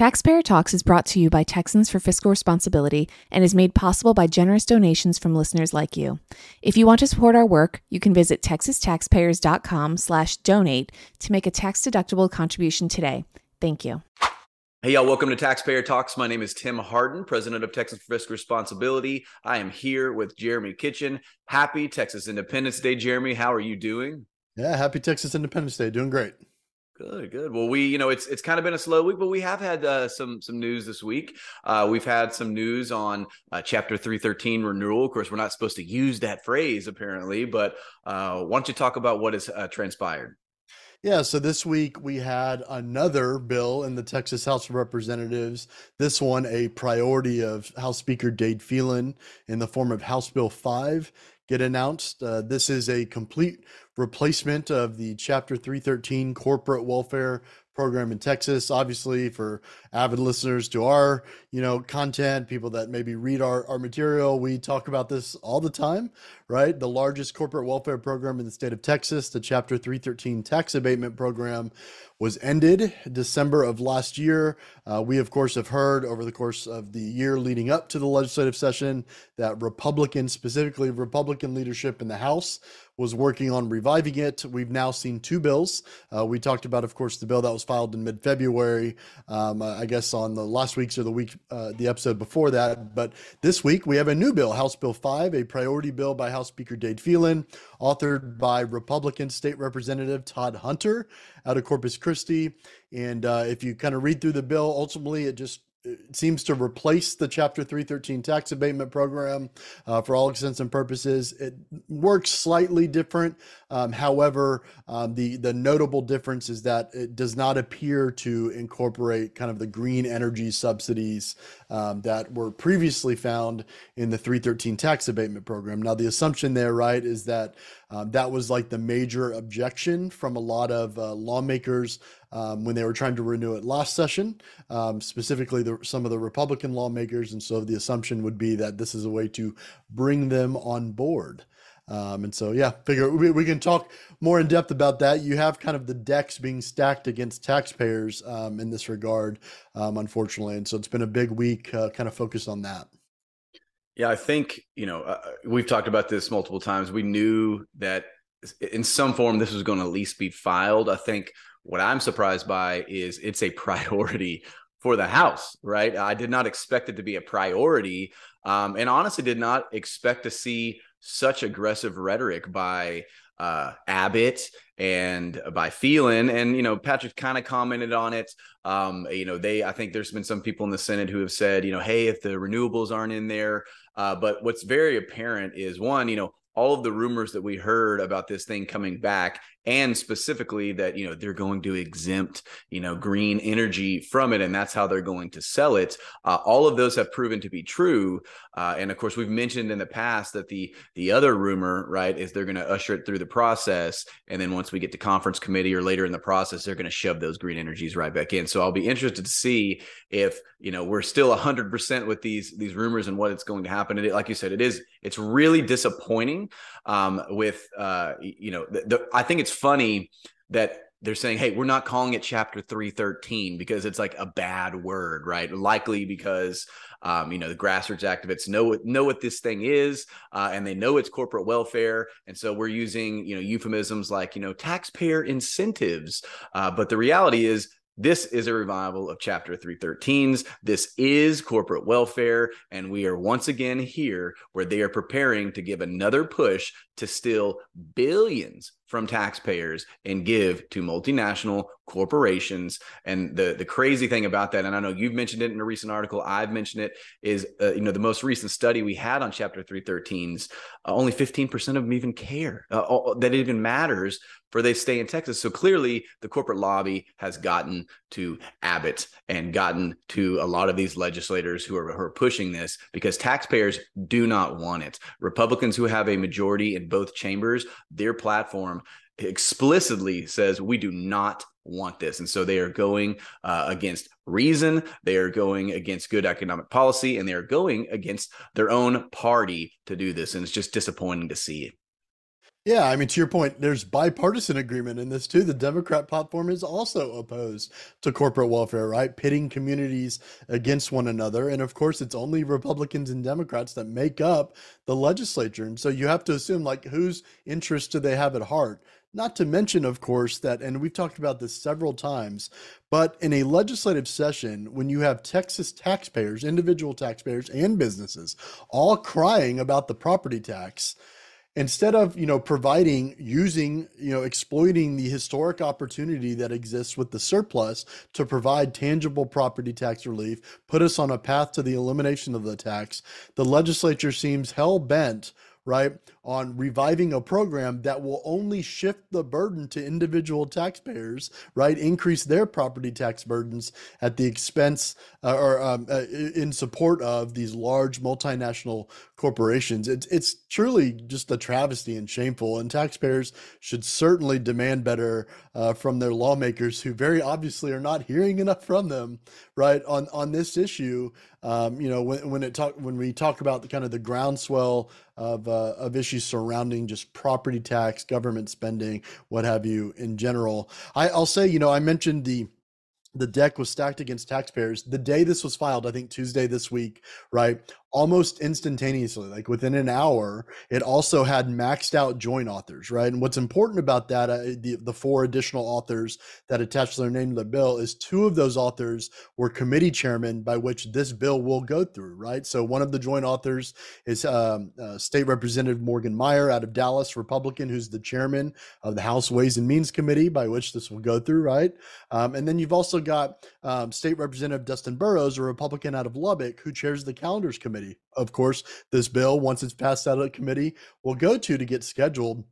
Taxpayer Talks is brought to you by Texans for Fiscal Responsibility and is made possible by generous donations from listeners like you. If you want to support our work, you can visit texastaxpayers.com/donate to make a tax-deductible contribution today. Thank you. Hey, y'all, welcome to Taxpayer Talks. My name is Tim Hardin, president of Texas for Fiscal Responsibility. I am here with Jeremy Kitchen. Happy Texas Independence Day, Jeremy. How are you doing? Yeah, happy Texas Independence Day. Doing great. Good, good. Well, we, you know, it's it's kind of been a slow week, but we have had uh, some some news this week. Uh, we've had some news on uh, Chapter three thirteen renewal. Of course, we're not supposed to use that phrase apparently, but uh, why don't you talk about what has uh, transpired? Yeah, so this week we had another bill in the Texas House of Representatives. This one, a priority of House Speaker Dade Phelan in the form of House Bill 5, get announced. Uh, this is a complete replacement of the Chapter 313 corporate welfare program in Texas. Obviously, for avid listeners to our, you know, content, people that maybe read our, our material, we talk about this all the time, right? The largest corporate welfare program in the state of Texas, the Chapter 313 tax abatement program, was ended December of last year. Uh, we, of course, have heard over the course of the year leading up to the legislative session that Republican, specifically Republican leadership in the House, was working on reviving it. We've now seen two bills. Uh, we talked about, of course, the bill that was filed in mid-February. Um, I guess on the last week's or the week, uh, the episode before that. But this week we have a new bill, House Bill Five, a priority bill by House Speaker Dade Phelan, authored by Republican State Representative Todd Hunter out of Corpus Christi. And uh, if you kind of read through the bill, ultimately it just it seems to replace the Chapter 313 tax abatement program uh, for all intents and purposes. It works slightly different. Um, however, um, the, the notable difference is that it does not appear to incorporate kind of the green energy subsidies um, that were previously found in the 313 tax abatement program. Now, the assumption there, right, is that um, that was like the major objection from a lot of uh, lawmakers um, when they were trying to renew it last session, um, specifically the, some of the Republican lawmakers. And so the assumption would be that this is a way to bring them on board. Um, and so, yeah, figure we, we, can talk more in depth about that. You have kind of the decks being stacked against taxpayers um, in this regard, um, unfortunately. And so it's been a big week, uh, kind of focused on that. Yeah, I think, you know, uh, we've talked about this multiple times. We knew that in some form this was going to at least be filed. I think what I'm surprised by is it's a priority for the House, right? I did not expect it to be a priority, um, and honestly, did not expect to see such aggressive rhetoric by uh, Abbott and by Phelan. And, you know, Patrick kind of commented on it. Um, you know, they, I think there's been some people in the Senate who have said, you know, hey, if the renewables aren't in there. Uh, but what's very apparent is one, you know, all of the rumors that we heard about this thing coming back and specifically that you know they're going to exempt you know green energy from it and that's how they're going to sell it. Uh, all of those have proven to be true. Uh, and of course we've mentioned in the past that the the other rumor right is they're going to usher it through the process and then once we get to conference committee or later in the process they're going to shove those green energies right back in. So i'll be interested to see if you know we're still 100% with these these rumors and what it's going to happen. And it, like you said it is it's really disappointing um, with uh, you know the, the, i think it's funny that they're saying, hey, we're not calling it chapter 313 because it's like a bad word, right? Likely because um, you know, the grassroots activists know know what this thing is, uh, and they know it's corporate welfare, and so we're using you know euphemisms like you know taxpayer incentives. Uh, but the reality is this is a revival of Chapter 313s. This is corporate welfare. And we are once again here where they are preparing to give another push to steal billions from taxpayers and give to multinational corporations. And the the crazy thing about that, and I know you've mentioned it in a recent article, I've mentioned it, is uh, you know the most recent study we had on Chapter 313s, uh, only 15% of them even care uh, that it even matters for they stay in Texas. So clearly, the corporate lobby has gotten to Abbott and gotten to a lot of these legislators who are, who are pushing this because taxpayers do not want it. Republicans who have a majority in both chambers, their platform explicitly says we do not want this. And so they are going uh, against reason, they are going against good economic policy, and they are going against their own party to do this. And it's just disappointing to see. Yeah, I mean, to your point, there's bipartisan agreement in this too. The Democrat platform is also opposed to corporate welfare, right? Pitting communities against one another. And of course, it's only Republicans and Democrats that make up the legislature. And so you have to assume, like, whose interests do they have at heart? Not to mention, of course, that, and we've talked about this several times, but in a legislative session, when you have Texas taxpayers, individual taxpayers, and businesses all crying about the property tax, instead of you know providing using you know exploiting the historic opportunity that exists with the surplus to provide tangible property tax relief put us on a path to the elimination of the tax the legislature seems hell bent right, on reviving a program that will only shift the burden to individual taxpayers, right, increase their property tax burdens at the expense uh, or um, uh, in support of these large multinational corporations. It's it's truly just a travesty and shameful, and taxpayers should certainly demand better uh, from their lawmakers, who very obviously are not hearing enough from them, right, on on this issue. Um, you know, when when it talk when we talk about the kind of the groundswell of uh, of issues surrounding just property tax, government spending, what have you, in general. I, I'll say, you know, I mentioned the the deck was stacked against taxpayers the day this was filed i think tuesday this week right almost instantaneously, like within an hour, it also had maxed out joint authors, right? And what's important about that, uh, the, the four additional authors that attached their name to the bill, is two of those authors were committee chairmen by which this bill will go through, right? So one of the joint authors is um, uh, State Representative Morgan Meyer out of Dallas, Republican, who's the chairman of the House Ways and Means Committee by which this will go through, right? Um, and then you've also got um, State Representative Dustin Burrows, a Republican out of Lubbock, who chairs the Calendars Committee committee. Of course, this bill, once it's passed out of committee, will go to to get scheduled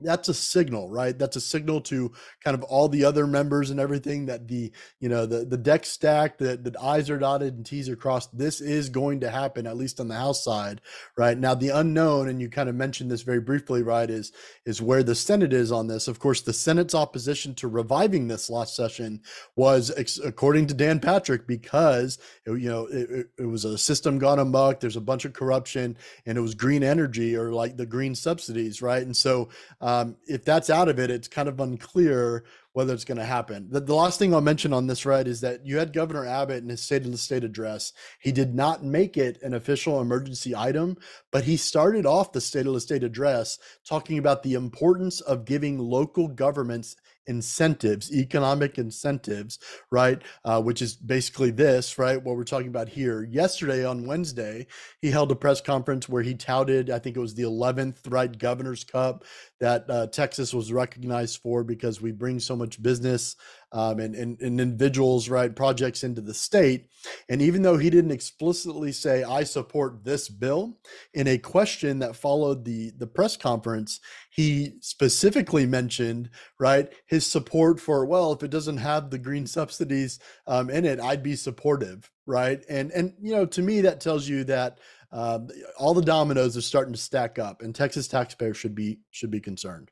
that's a signal right? That's a signal to kind of all the other members and everything that the you know the the deck stacked that the i's are dotted and t's are crossed this is going to happen at least on the house side right? Now the unknown and you kind of mentioned this very briefly right is is where the senate is on this. Of course the senate's opposition to reviving this last session was according to dan patrick because it, you know it, it was a system gone amok there's a bunch of corruption and it was green energy or like the green subsidies right? And so Um, if that's out of it, it's kind of unclear whether it's going to happen. The, the, last thing I'll mention on this, right, is that you had Governor Abbott in his State of the State address. He did not make it an official emergency item, but he started off the State of the State address talking about the importance of giving local governments incentives, economic incentives, right? Uh, which is basically this, right? What we're talking about here. Yesterday on Wednesday, he held a press conference where he touted, I think it was the 11th, right, Governor's Cup that uh, Texas was recognized for because we bring so much business um, and, and, and individuals, right, projects into the state. And even though he didn't explicitly say, I support this bill, in a question that followed the, the press conference, he specifically mentioned, right, his support for, well, if it doesn't have the green subsidies um, in it, I'd be supportive, right? And, and, you know, to me, that tells you that uh, all the dominoes are starting to stack up and Texas taxpayers should be, should be concerned.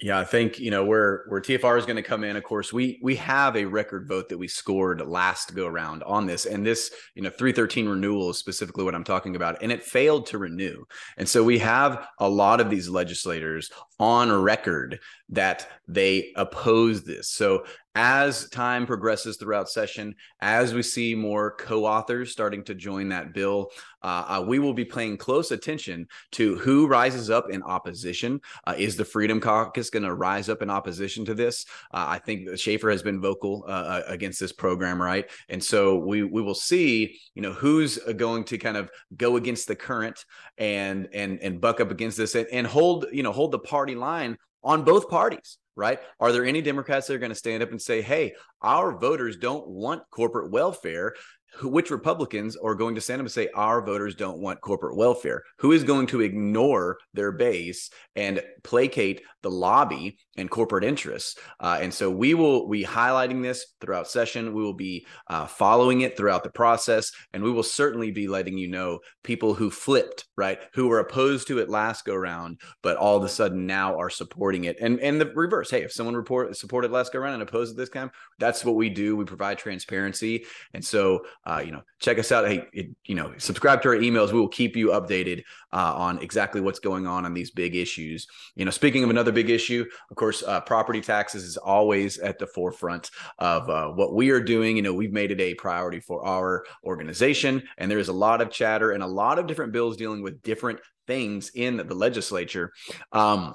Yeah, I think you know where where TFR is going to come in. Of course, we we have a record vote that we scored last go around on this, and this you know 313 renewal is specifically what I'm talking about, and it failed to renew, and so we have a lot of these legislators on record that they oppose this. So as time progresses throughout session, as we see more co-authors starting to join that bill, uh, uh, we will be paying close attention to who rises up in opposition. Uh, is the Freedom Caucus going to rise up in opposition to this? Uh, I think Schaefer has been vocal uh, against this program, right? And so we we will see, you know, who's going to kind of go against the current and and and buck up against this and, and hold you know hold the party line on both parties, right? Are there any Democrats that are going to stand up and say, hey, our voters don't want corporate welfare? Which Republicans are going to stand up and say our voters don't want corporate welfare? Who is going to ignore their base and placate the lobby and corporate interests? Uh, and so we will be highlighting this throughout session. We will be uh, following it throughout the process, and we will certainly be letting you know people who flipped, right, who were opposed to it last go round, but all of a sudden now are supporting it. And and the reverse. Hey, if someone report supported last go round and opposed it this time, that's what we do. We provide transparency, and so uh, you know, check us out. Hey, it, you know, subscribe to our emails. We will keep you updated uh, on exactly what's going on on these big issues. You know, speaking of another big issue, of course, uh, property taxes is always at the forefront of uh, what we are doing. You know, we've made it a priority for our organization, and there is a lot of chatter and a lot of different bills dealing with different things in the legislature. Um,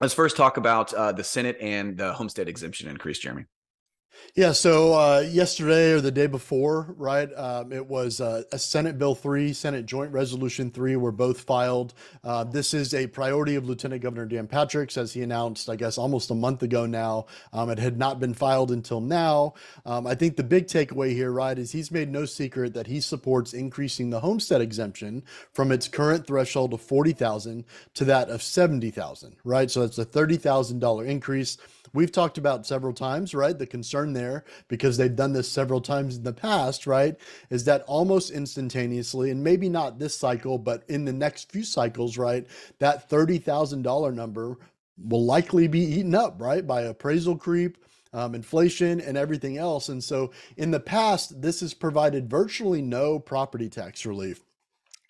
let's first talk about uh, the Senate and the homestead exemption increase, Jeremy. Yeah, so uh, yesterday or the day before, right? Um, it was uh, a Senate Bill 3, Senate Joint Resolution 3 were both filed. Uh, this is a priority of Lieutenant Governor Dan Patrick's, as he announced, I guess, almost a month ago now. Um, it had not been filed until now. Um, I think the big takeaway here, right, is he's made no secret that he supports increasing the homestead exemption from its current threshold of 40,000 to that of 70,000, right? So that's a $30,000 increase. We've talked about several times, right? The concern there, because they've done this several times in the past, right, is that almost instantaneously, and maybe not this cycle, but in the next few cycles, right, that $30,000 number will likely be eaten up, right, by appraisal creep. Um, inflation and everything else. And so in the past, this has provided virtually no property tax relief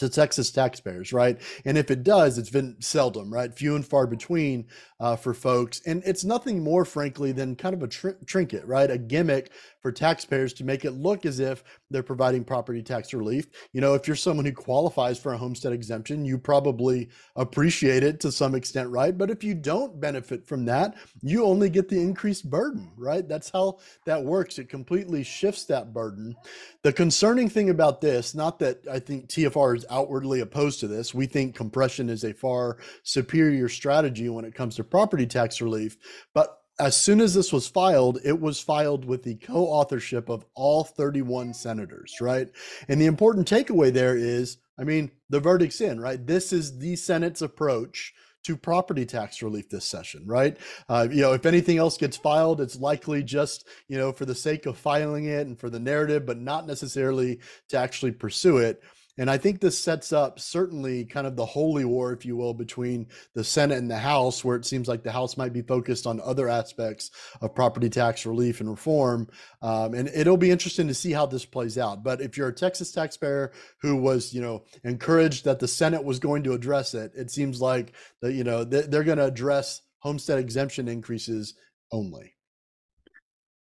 to Texas taxpayers, right? And if it does, it's been seldom, right? Few and far between uh, for folks. And it's nothing more, frankly, than kind of a tr- trinket, right? A gimmick for taxpayers to make it look as if they're providing property tax relief. You know, if you're someone who qualifies for a homestead exemption, you probably appreciate it to some extent, right? But if you don't benefit from that, you only get the increased burden, right? That's how that works. It completely shifts that burden. The concerning thing about this, not that I think TFR is outwardly opposed to this, we think compression is a far superior strategy when it comes to property tax relief. But as soon as this was filed, it was filed with the co authorship of all 31 senators, right? And the important takeaway there is I mean, the verdict's in, right? This is the Senate's approach to property tax relief this session, right? Uh, you know, if anything else gets filed, it's likely just, you know, for the sake of filing it and for the narrative, but not necessarily to actually pursue it. And I think this sets up certainly kind of the holy war, if you will, between the Senate and the House, where it seems like the House might be focused on other aspects of property tax relief and reform. Um, and it'll be interesting to see how this plays out. But if you're a Texas taxpayer who was, you know, encouraged that the Senate was going to address it, it seems like that, you know, they're going to address homestead exemption increases only.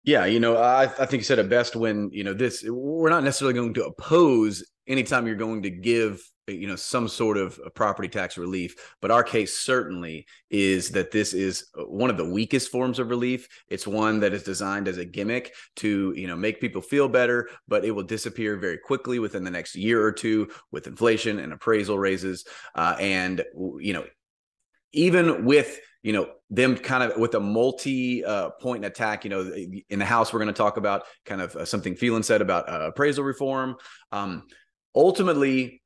Yeah, you know, I, I think you said it best when, you know, this, we're not necessarily going to oppose anytime you're going to give you know some sort of property tax relief but our case certainly is that this is uh, one of the weakest forms of relief. It's one that is designed as a gimmick to you know make people feel better but it will disappear very quickly within the next year or two with inflation and appraisal raises uh, and you know even with you know them kind of with a multi uh, point attack you know in the house we're going to talk about kind of uh, something Phelan said about uh, appraisal reform. Um, ultimately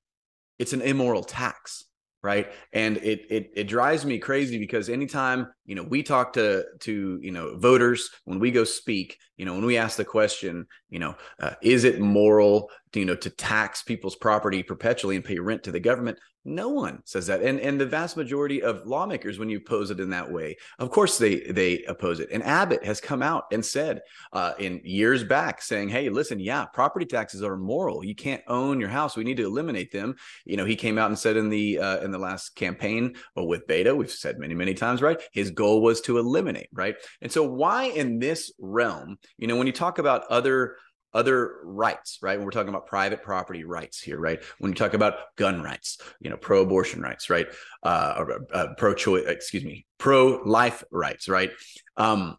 it's an immoral tax right? And it, it it drives me crazy because anytime you know we talk to to you know voters when we go speak you know when we ask the question you know uh, is it moral to, you know to tax people's property perpetually and pay rent to the government no one says that and and the vast majority of lawmakers when you pose it in that way of course they they oppose it. And abbott has come out and said uh, in years back saying hey listen yeah property taxes are immoral. You can't own your house. We need to eliminate them. You know he came out and said in the uh, in the last campaign with beto we've said many many times right his goal was to eliminate right? And so why in this realm you know when you talk about other other rights, right? When we're talking about private property rights here, right? When you talk about gun rights, you know, pro-abortion rights, right? Uh, or, uh, pro-choice, excuse me, pro-life rights, right? Um,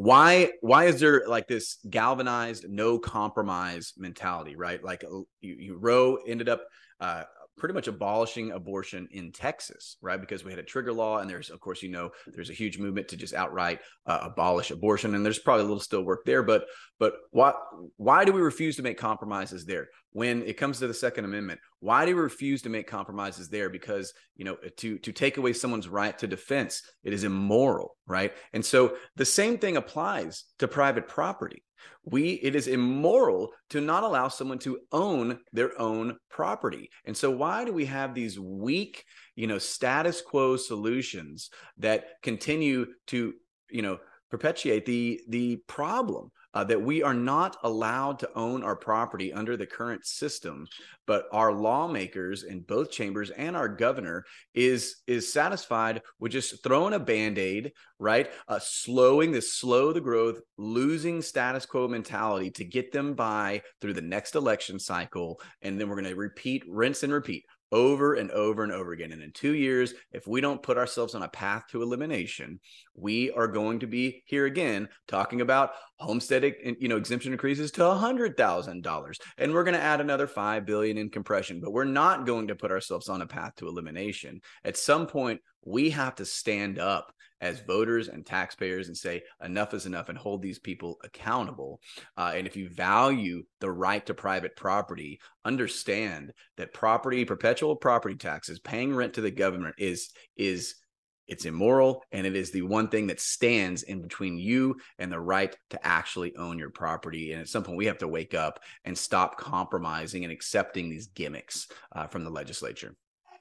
why why is there like this galvanized no compromise mentality right like you, you roe ended up uh, pretty much abolishing abortion in Texas, right? Because we had a trigger law, and there's, of course, you know, there's a huge movement to just outright uh, abolish abortion, and there's probably a little still work there. But but why why do we refuse to make compromises there when it comes to the Second Amendment? Why do we refuse to make compromises there? Because you know, to to take away someone's right to defense, it is immoral, right? And so the same thing applies to private property we it is immoral to not allow someone to own their own property. And so why do we have these weak you know status quo solutions that continue to you know perpetuate the the problem uh, that we are not allowed to own our property under the current system but our lawmakers in both chambers and our governor is is satisfied with just throwing a band-aid right uh, slowing this slow the growth losing status quo mentality to get them by through the next election cycle and then we're going to repeat rinse and repeat over and over and over again. And in two years, if we don't put ourselves on a path to elimination, we are going to be here again talking about homestead, you know, exemption increases to a hundred thousand dollars, and we're going to add another five billion in compression. But we're not going to put ourselves on a path to elimination. At some point, we have to stand up as voters and taxpayers and say enough is enough and hold these people accountable. Uh, and if you value the right to private property, understand that property, perpetual property taxes, paying rent to the government is is it's immoral and it is the one thing that stands in between you and the right to actually own your property and at some point we have to wake up and stop compromising and accepting these gimmicks uh, from the legislature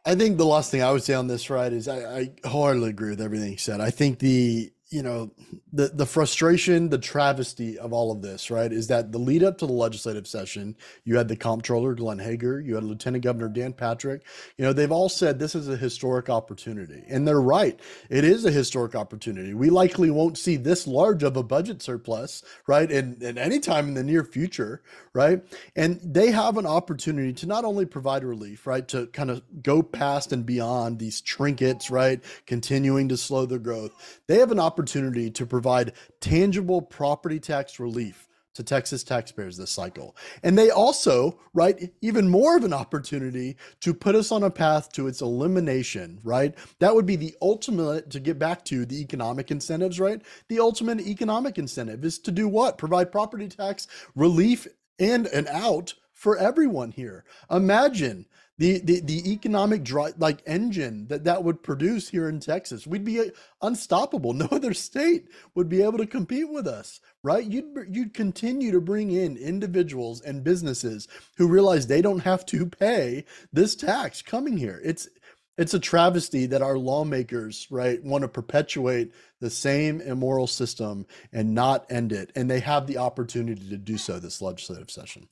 I think the last thing I would say on this, right, is I, I wholeheartedly agree with everything you said. I think the you know the the frustration the travesty of all of this right is that the lead up to the legislative session you had the comptroller glenn hegar you had lieutenant governor dan patrick you know they've all said this is a historic opportunity and they're right it is a historic opportunity we likely won't see this large of a budget surplus right in any time in the near future right and they have an opportunity to not only provide relief right to kind of go past and beyond these trinkets right continuing to slow the growth they have an opportunity opportunity to provide tangible property tax relief to Texas taxpayers this cycle. And they also, right, even more of an opportunity to put us on a path to its elimination, right? That would be the ultimate to get back to the economic incentives, right? The ultimate economic incentive is to do what? Provide property tax relief and an out for everyone here. Imagine the the, the economic drive like engine that that would produce here in Texas. We'd be uh, unstoppable. No other state would be able to compete with us, right? You'd you'd continue to bring in individuals and businesses who realize they don't have to pay this tax coming here. It's it's a travesty that our lawmakers, right, want to perpetuate the same immoral system and not end it. And they have the opportunity to do so this legislative session.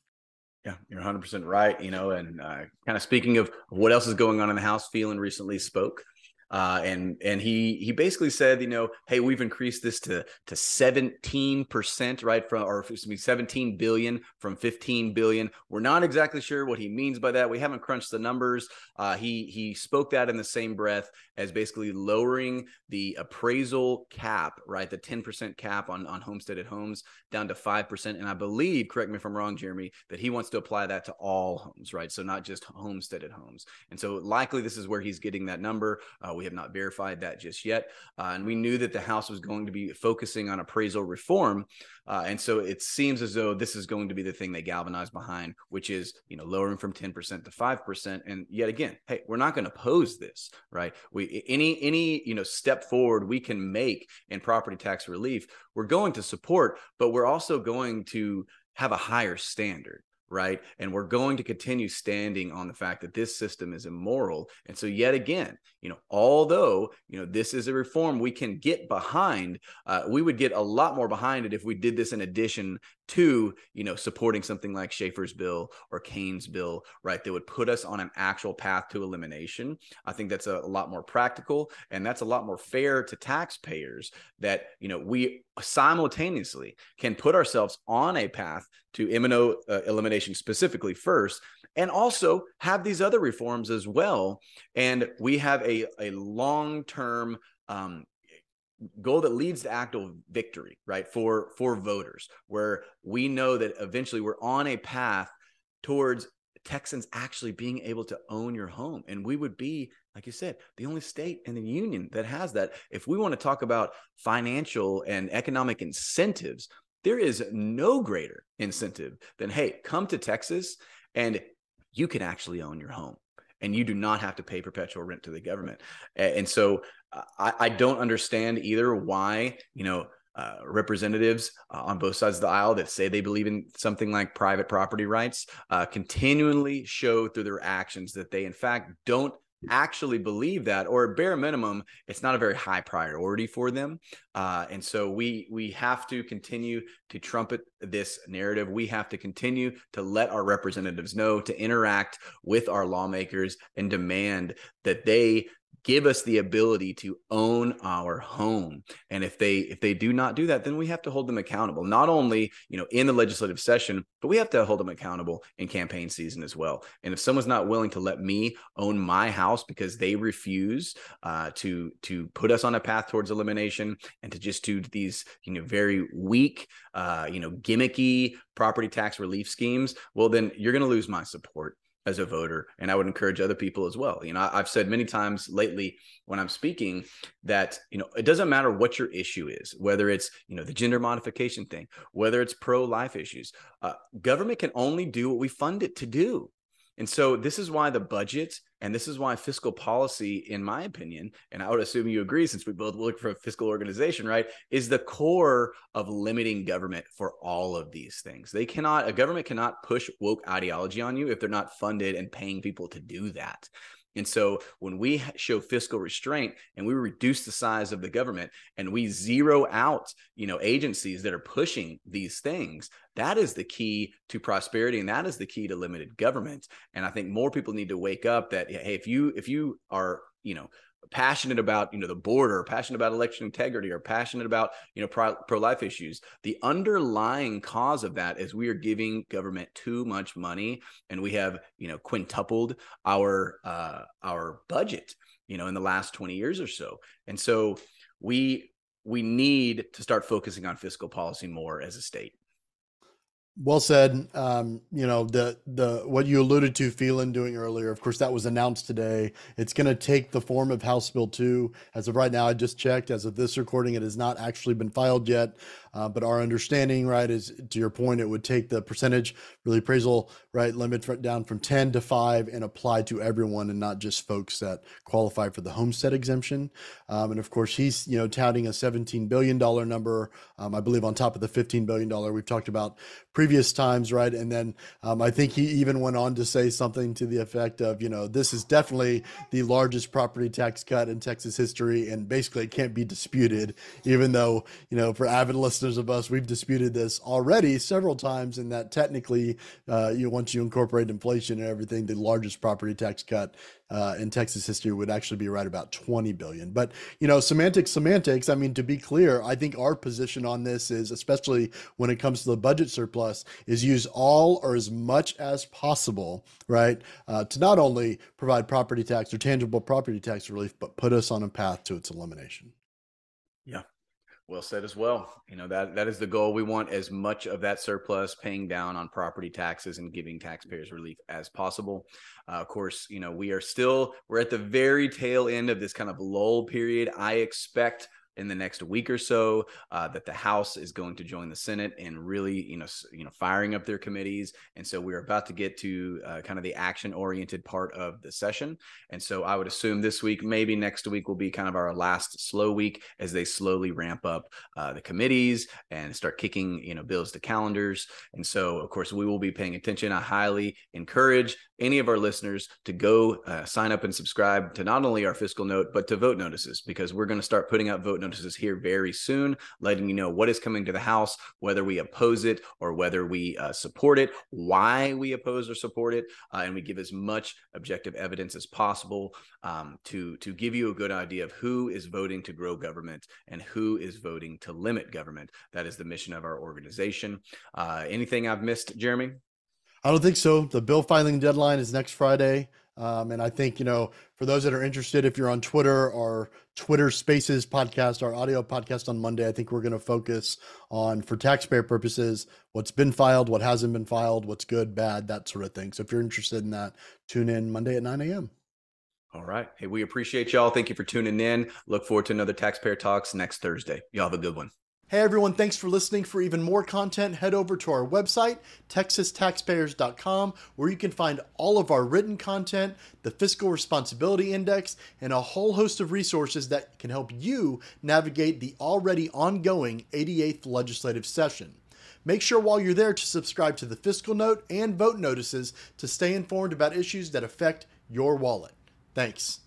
Yeah, you're 100% right. You know, and uh, kind of speaking of what else is going on in the House, Phelan recently spoke uh, and and he he basically said, you know, hey, we've increased this to to 17 percent, right? From or excuse me, 17 billion from 15 billion. We're not exactly sure what he means by that. We haven't crunched the numbers. Uh, he he spoke that in the same breath as basically lowering the appraisal cap, right? The 10 percent cap on on homesteaded homes down to five percent. And I believe, correct me if I'm wrong, Jeremy, that he wants to apply that to all homes, right? So not just homesteaded homes. And so likely this is where he's getting that number. Uh, we have not verified that just yet. Uh, and we knew that the House was going to be focusing on appraisal reform. Uh, and so it seems as though this is going to be the thing they galvanize behind, which is, you know, lowering from 10% to 5%. And yet again, hey, we're not going to oppose this, right? We any any, you know, step forward we can make in property tax relief, we're going to support, but we're also going to have a higher standard right? And we're going to continue standing on the fact that this system is immoral. And so, yet again, you know, although you know this is a reform we can get behind, uh, we would get a lot more behind it if we did this in addition to you know supporting something like Schaefer's bill or Cain's bill, right? That would put us on an actual path to elimination. I think that's a, a lot more practical and that's a lot more fair to taxpayers. That you know we simultaneously can put ourselves on a path to M&O uh, elimination specifically first, and also have these other reforms as well. And we have a a long term um, goal that leads to actual victory right for for voters where we know that eventually we're on a path towards texans actually being able to own your home. And we would be like you said the only state in the union that has that. If we want to talk about financial and economic incentives there is no greater incentive than hey come to texas and you can actually own your home and you do not have to pay perpetual rent to the government. And so uh, I, I don't understand either why, you know, uh, representatives uh, on both sides of the aisle that say they believe in something like private property rights uh, continually show through their actions that they, in fact, don't actually believe that, or bare minimum, it's not a very high priority for them. Uh, and so we we have to continue to trumpet this narrative. We have to continue to let our representatives know to interact with our lawmakers and demand that they give us the ability to own our home. And if they if they do not do that then we have to hold them accountable not only you know in the legislative session but we have to hold them accountable in campaign season as well. And if someone's not willing to let me own my house because they refuse uh, to to put us on a path towards elimination and to just do these you know very weak uh, you know gimmicky property tax relief schemes well then you're going to lose my support as a voter and i would encourage other people as well. You know i've said many times lately when i'm speaking that you know it doesn't matter what your issue is whether it's you know the gender modification thing whether it's pro-life issues uh, government can only do what we fund it to do. And so this is why the budget and this is why fiscal policy, in my opinion, and I would assume you agree since we both look for a fiscal organization, right, is the core of limiting government for all of these things. They cannot, a government cannot push woke ideology on you if they're not funded and paying people to do that. And so when we show fiscal restraint and we reduce the size of the government and we zero out, you know, agencies that are pushing these things, that is the key to prosperity and that is the key to limited government. And I think more people need to wake up that hey, if you if you are, you know, passionate about you know the border passionate about election integrity or passionate about you know pro life issues. The underlying cause of that is we are giving government too much money and we have you know quintupled our uh our budget you know in the last 20 years or so. And so we we need to start focusing on fiscal policy more as a state well said. Um, you know the the what you alluded to, Phelan doing earlier. Of course, that was announced today. It's going to take the form of House Bill two. As of right now, I just checked. As of this recording, it has not actually been filed yet. Uh, but our understanding, right, is to your point, it would take the percentage really appraisal right limit down from ten to five and apply to everyone, and not just folks that qualify for the homestead exemption. Um, and of course, he's you know touting a seventeen billion dollar number. Um, I believe on top of the fifteen billion dollar we've talked about previous times, right? And then um, I think he even went on to say something to the effect of, you know, this is definitely the largest property tax cut in Texas history, and basically it can't be disputed, even though, you know, for avid listeners of us, we've disputed this already several times, in that technically, uh, you once you incorporate inflation and everything, the largest property tax cut uh, in Texas history would actually be right about 20 billion. But you know, semantics, semantics. I mean, to be clear, I think our position on this is, especially when it comes to the budget surplus, is use all or as much as possible, right, uh, to not only provide property tax or tangible property tax relief, but put us on a path to its elimination. Yeah, well said as well. You know that that is the goal. We want as much of that surplus paying down on property taxes and giving taxpayers relief as possible. Uh, of course, you know we are still we're at the very tail end of this kind of lull period. I expect in the next week or so uh, that the House is going to join the Senate and really, you know, you know, firing up their committees. And so we're about to get to uh, kind of the action-oriented part of the session. And so I would assume this week, maybe next week, will be kind of our last slow week as they slowly ramp up uh, the committees and start kicking, you know, bills to calendars. And so, of course, we will be paying attention. I highly encourage any of our listeners to go uh, sign up and subscribe to not only our fiscal note but to vote notices because we're going to start putting out vote notices here very soon letting you know what is coming to the house whether we oppose it or whether we uh, support it why we oppose or support it uh, and we give as much objective evidence as possible um, to to give you a good idea of who is voting to grow government and who is voting to limit government. That is the mission of our organization. Uh, anything i've missed jeremy I don't think so. The bill filing deadline is next Friday. Um, and I think, you know, for those that are interested, if you're on Twitter or Twitter Spaces podcast, our audio podcast on Monday, I think we're going to focus on, for taxpayer purposes, what's been filed, what hasn't been filed, what's good, bad, that sort of thing. So if you're interested in that, tune in Monday at 9 a.m. All right. Hey, we appreciate y'all. Thank you for tuning in. Look forward to another Taxpayer Talks next Thursday. Y'all have a good one. Hey everyone, thanks for listening. For even more content, head over to our website, texastaxpayers.com, where you can find all of our written content, the Fiscal Responsibility Index, and a whole host of resources that can help you navigate the already ongoing 88th legislative session. Make sure while you're there to subscribe to the Fiscal Note and vote notices to stay informed about issues that affect your wallet. Thanks.